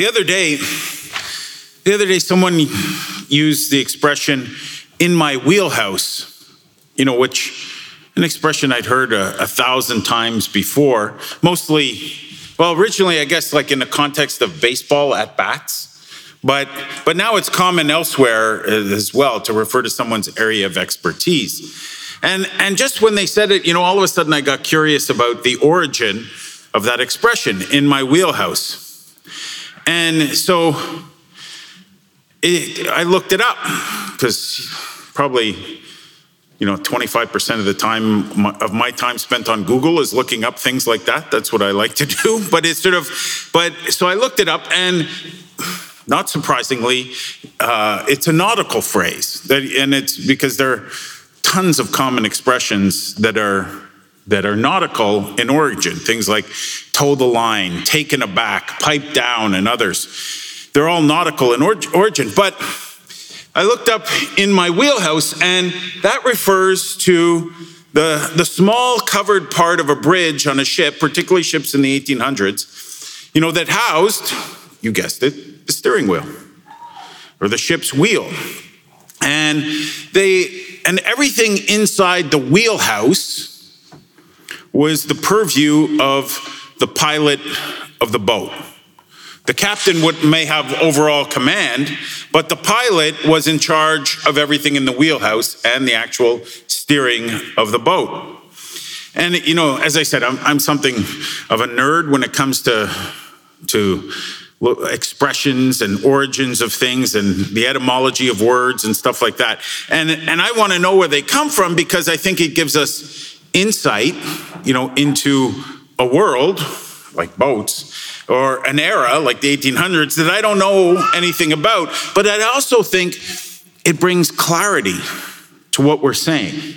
The other day, the other day, someone used the expression "in my wheelhouse," you know, which an expression I'd heard a, a thousand times before. Mostly, well, originally, I guess, like in the context of baseball at bats. But, but now it's common elsewhere uh, as well to refer to someone's area of expertise. And, and just when they said it, you know, all of a sudden I got curious about the origin of that expression in my wheelhouse. And so it, I looked it up because probably, you know, 25% of the time of my time spent on Google is looking up things like that. That's what I like to do. But it's sort of, but so I looked it up and not surprisingly, uh, it's a nautical phrase that, and it's because there are tons of common expressions that are that are nautical in origin. Things like toe the line, taken aback, pipe down, and others. They're all nautical in or- origin. But I looked up in my wheelhouse, and that refers to the, the small covered part of a bridge on a ship, particularly ships in the 1800s, you know, that housed, you guessed it, the steering wheel or the ship's wheel. And they and everything inside the wheelhouse was the purview of the pilot of the boat. The captain would, may have overall command, but the pilot was in charge of everything in the wheelhouse and the actual steering of the boat. And you know, as I said, I'm, I'm something of a nerd when it comes to to expressions and origins of things and the etymology of words and stuff like that. And and I want to know where they come from because I think it gives us insight, you know, into a world like boats or an era like the 1800s that I don't know anything about, but I also think it brings clarity to what we're saying.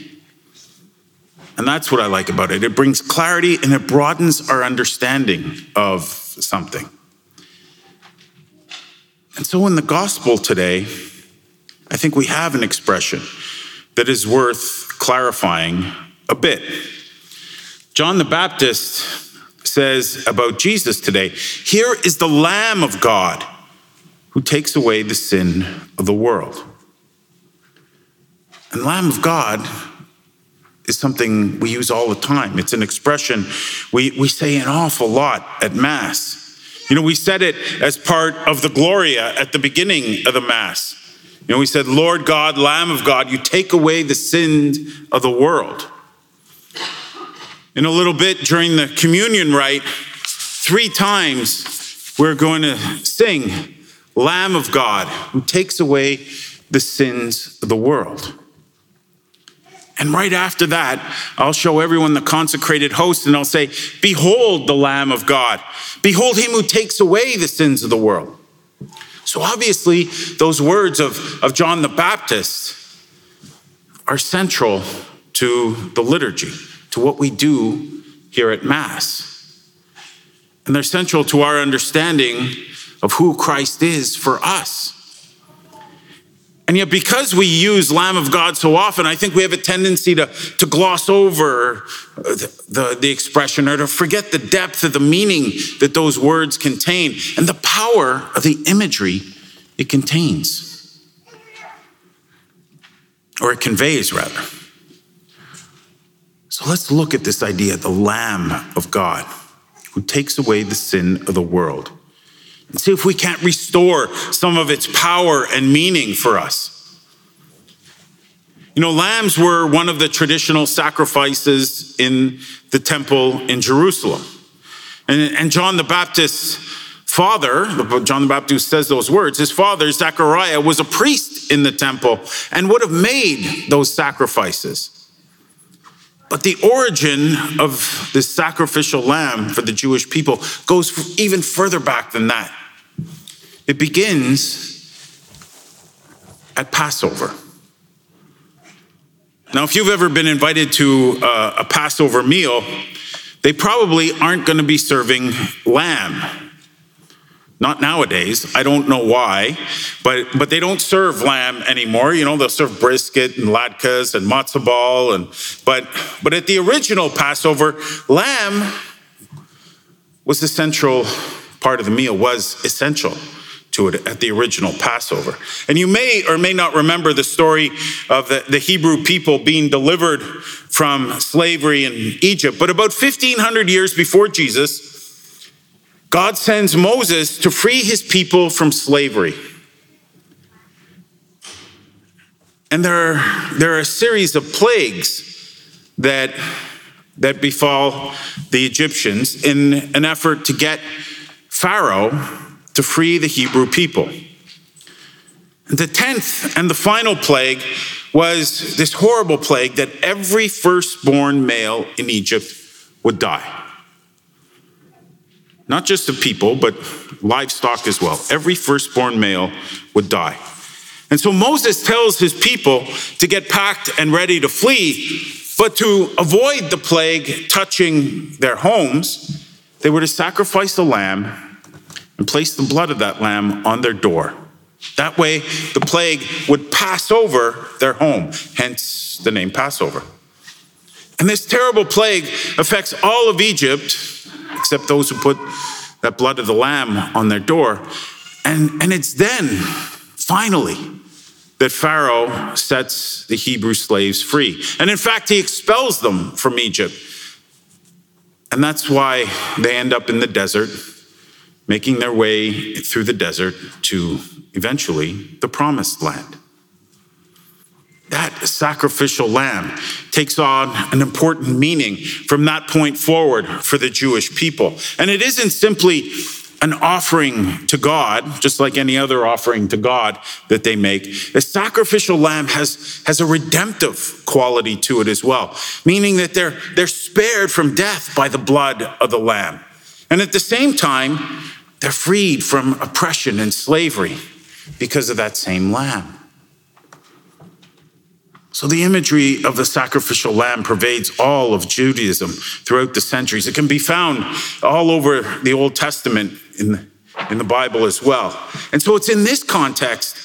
And that's what I like about it. It brings clarity and it broadens our understanding of something. And so in the gospel today, I think we have an expression that is worth clarifying a bit. John the Baptist says about Jesus today Here is the Lamb of God who takes away the sin of the world. And Lamb of God is something we use all the time. It's an expression we, we say an awful lot at Mass. You know, we said it as part of the Gloria at the beginning of the Mass. You know, we said, Lord God, Lamb of God, you take away the sins of the world. In a little bit during the communion rite, three times we're going to sing, Lamb of God, who takes away the sins of the world. And right after that, I'll show everyone the consecrated host and I'll say, Behold the Lamb of God. Behold him who takes away the sins of the world. So obviously, those words of, of John the Baptist are central to the liturgy to what we do here at Mass. And they're central to our understanding of who Christ is for us. And yet, because we use Lamb of God so often, I think we have a tendency to, to gloss over the, the, the, expression or to forget the depth of the meaning that those words contain and the power of the imagery it contains, or it conveys, rather. So let's look at this idea the Lamb of God who takes away the sin of the world and see if we can't restore some of its power and meaning for us. You know, lambs were one of the traditional sacrifices in the temple in Jerusalem. And, and John the Baptist's father, John the Baptist says those words, his father, Zechariah, was a priest in the temple and would have made those sacrifices. But the origin of this sacrificial lamb for the Jewish people goes even further back than that. It begins at Passover. Now, if you've ever been invited to uh, a Passover meal, they probably aren't going to be serving lamb not nowadays. I don't know why, but but they don't serve lamb anymore. You know, they'll serve brisket and latkes and matzo ball, and but but at the original Passover, lamb was the central part of the meal was essential to it at the original Passover. And you may or may not remember the story of the, the, Hebrew people being delivered from slavery in Egypt. But about 1500 years before Jesus, God sends Moses to free his people from slavery. And there are, there are a series of plagues that, that befall the Egyptians in an effort to get Pharaoh to free the Hebrew people. The tenth and the final plague was this horrible plague that every firstborn male in Egypt would die. Not just the people, but livestock as well. Every firstborn male would die. And so Moses tells his people to get packed and ready to flee, but to avoid the plague touching their homes, they were to sacrifice the lamb and place the blood of that lamb on their door. That way, the plague would pass over their home, hence the name Passover. And this terrible plague affects all of Egypt, except those who put that blood of the lamb on their door. And, and it's then, finally, that Pharaoh sets the Hebrew slaves free. And in fact, he expels them from Egypt. And that's why they end up in the desert, making their way through the desert to eventually the promised land. That sacrificial lamb takes on an important meaning from that point forward for the Jewish people. And it isn't simply an offering to God, just like any other offering to God that they make. The sacrificial lamb has, has a redemptive quality to it as well, meaning that they're, they're spared from death by the blood of the lamb. And at the same time, they're freed from oppression and slavery because of that same lamb. So the imagery of the sacrificial lamb pervades all of Judaism throughout the centuries. It can be found all over the Old Testament in the, in the Bible as well. And so it's in this context,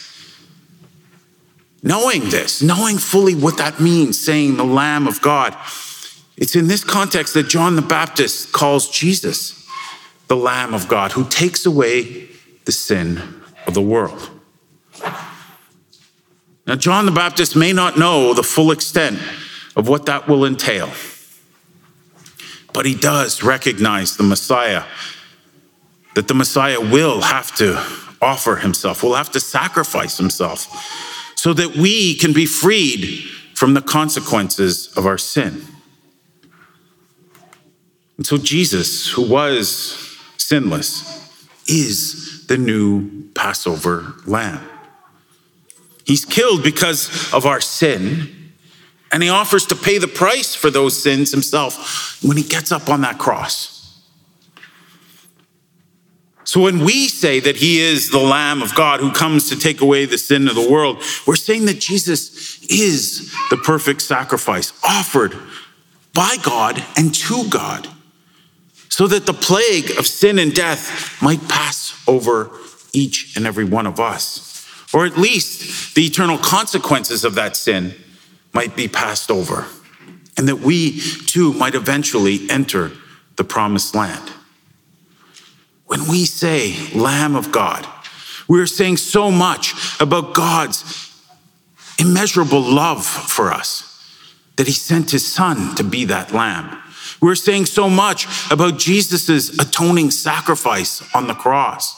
knowing this, knowing fully what that means, saying the Lamb of God, it's in this context that John the Baptist calls Jesus the Lamb of God who takes away the sin of the world. Now, John the Baptist may not know the full extent of what that will entail, but he does recognize the Messiah, that the Messiah will have to offer himself, will have to sacrifice himself, so that we can be freed from the consequences of our sin. And so, Jesus, who was sinless, is the new Passover lamb. He's killed because of our sin, and he offers to pay the price for those sins himself when he gets up on that cross. So when we say that he is the Lamb of God who comes to take away the sin of the world, we're saying that Jesus is the perfect sacrifice offered by God and to God so that the plague of sin and death might pass over each and every one of us or at least the eternal consequences of that sin might be passed over, and that we too might eventually enter the promised land. When we say Lamb of God, we're saying so much about God's immeasurable love for us that he sent his son to be that lamb. We're saying so much about Jesus' atoning sacrifice on the cross.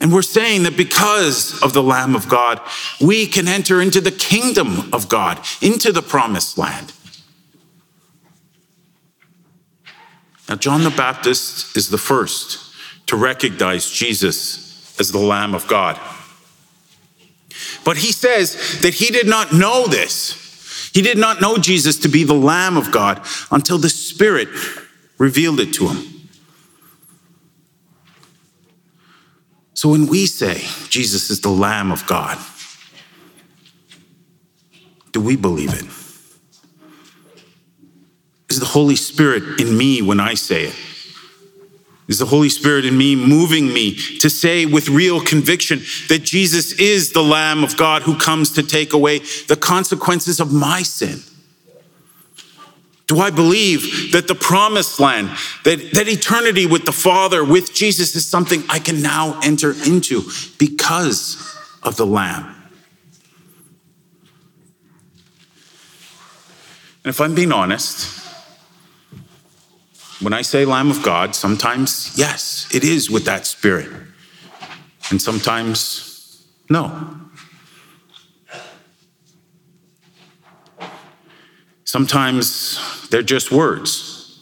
And we're saying that because of the Lamb of God, we can enter into the kingdom of God, into the promised land. Now, John the Baptist is the first to recognize Jesus as the Lamb of God. But he says that he did not know this. He did not know Jesus to be the Lamb of God until the Spirit revealed it to him. So when we say Jesus is the Lamb of God, do we believe it? Is the Holy Spirit in me when I say it? Is the Holy Spirit in me moving me to say with real conviction that Jesus is the Lamb of God who comes to take away the consequences of my sin? Do I believe that the promised land, that, that eternity with the Father, with Jesus, is something I can now enter into because of the Lamb? And if I'm being honest, when I say Lamb of God, sometimes, yes, it is with that spirit. And sometimes, no. Sometimes they're just words.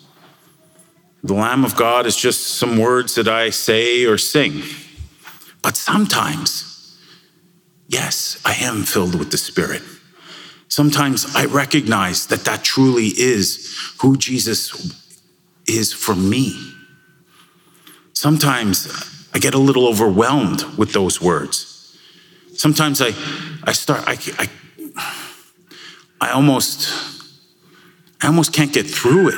The Lamb of God is just some words that I say or sing. But sometimes, yes, I am filled with the Spirit. Sometimes I recognize that that truly is who Jesus is for me. Sometimes I get a little overwhelmed with those words. Sometimes I, I start, I, I, I almost I almost can't get through it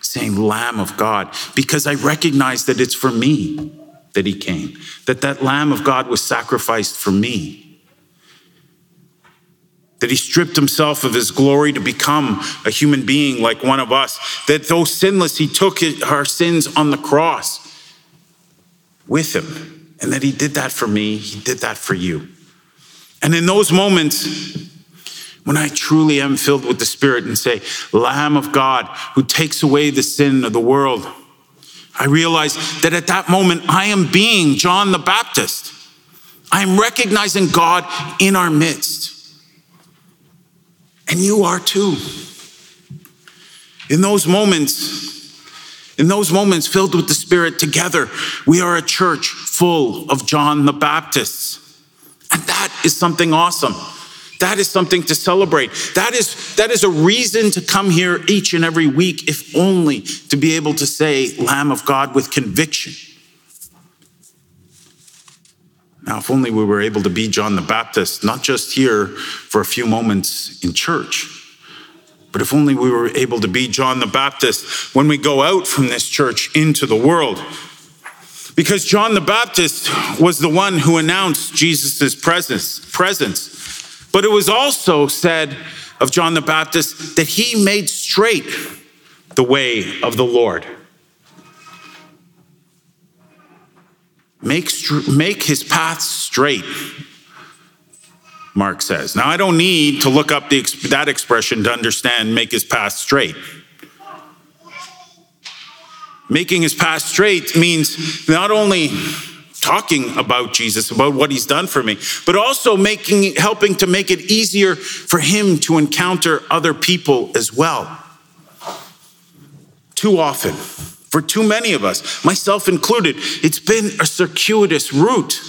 saying Lamb of God because I recognize that it's for me that he came, that that Lamb of God was sacrificed for me. That he stripped himself of his glory to become a human being like one of us. That though sinless, he took our sins on the cross with him. And that he did that for me, he did that for you. And in those moments, when I truly am filled with the Spirit and say, Lamb of God who takes away the sin of the world, I realize that at that moment I am being John the Baptist. I am recognizing God in our midst. And you are too. In those moments, in those moments filled with the Spirit together, we are a church full of John the Baptists. And that is something awesome. That is something to celebrate. That is, that is a reason to come here each and every week, if only to be able to say, Lamb of God with conviction. Now, if only we were able to be John the Baptist, not just here for a few moments in church, but if only we were able to be John the Baptist when we go out from this church into the world. Because John the Baptist was the one who announced Jesus' presence, presence but it was also said of John the Baptist that he made straight the way of the Lord. Make, make his path straight, Mark says. Now, I don't need to look up the, that expression to understand make his path straight. Making his path straight means not only talking about Jesus, about what he's done for me, but also making helping to make it easier for him to encounter other people as well. Too often, for too many of us, myself included, it's been a circuitous route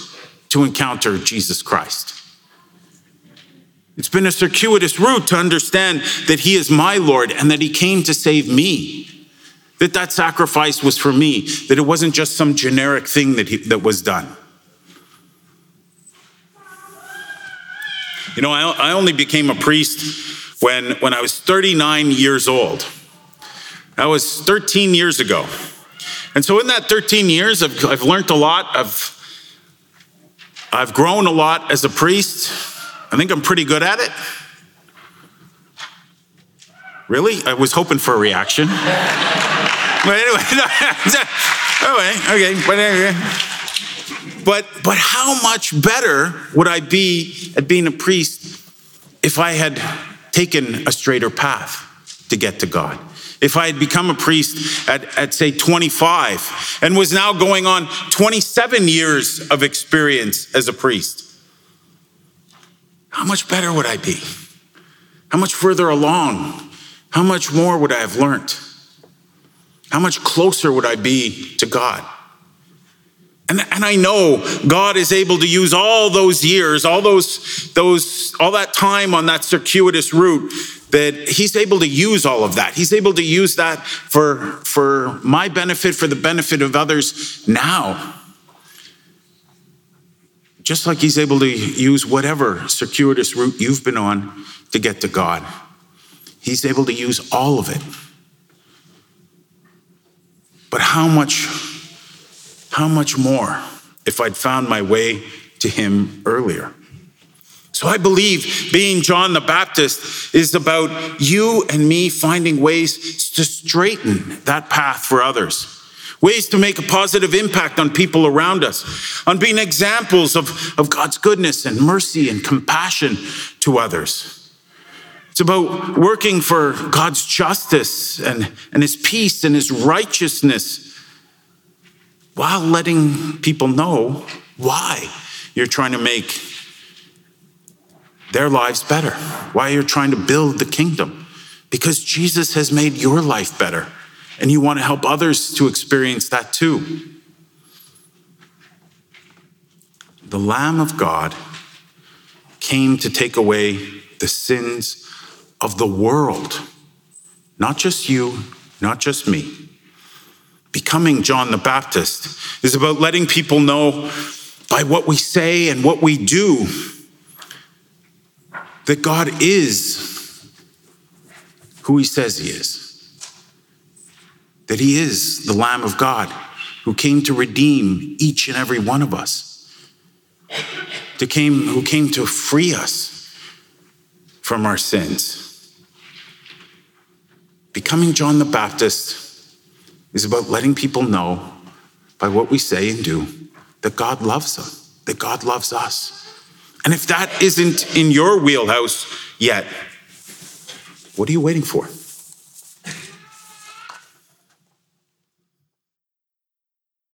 to encounter Jesus Christ. It's been a circuitous route to understand that he is my Lord and that he came to save me that that sacrifice was for me, that it wasn't just some generic thing that, he, that was done. You know, I, I only became a priest when, when I was 39 years old. That was 13 years ago. And so in that 13 years, I've, I've learned a lot. I've, I've grown a lot as a priest. I think I'm pretty good at it. Really? I was hoping for a reaction. but anyway, anyway, oh, okay, but anyway. But but how much better would I be at being a priest if I had taken a straighter path to get to God? If I had become a priest at, at say 25 and was now going on 27 years of experience as a priest, how much better would I be? How much further along? How much more would I have learned? How much closer would I be to God? And, and I know God is able to use all those years, all those, those, all that time on that circuitous route, that He's able to use all of that. He's able to use that for, for my benefit, for the benefit of others now. Just like He's able to use whatever circuitous route you've been on to get to God. He's able to use all of it. But how much, how much more if I'd found my way to him earlier? So I believe being John the Baptist is about you and me finding ways to straighten that path for others ways to make a positive impact on people around us, on being examples of, of God's goodness and mercy and compassion to others. It's about working for God's justice and, and his peace and his righteousness while letting people know why you're trying to make their lives better, why you're trying to build the kingdom. Because Jesus has made your life better and you want to help others to experience that too. The Lamb of God came to take away the sins of the world, not just you, not just me. Becoming John the Baptist is about letting people know by what we say and what we do that God is who he says he is that he is the Lamb of God who came to redeem each and every one of us, came, who came to free us from our sins. Becoming John the Baptist is about letting people know by what we say and do that God loves them, that God loves us. And if that isn't in your wheelhouse yet, what are you waiting for?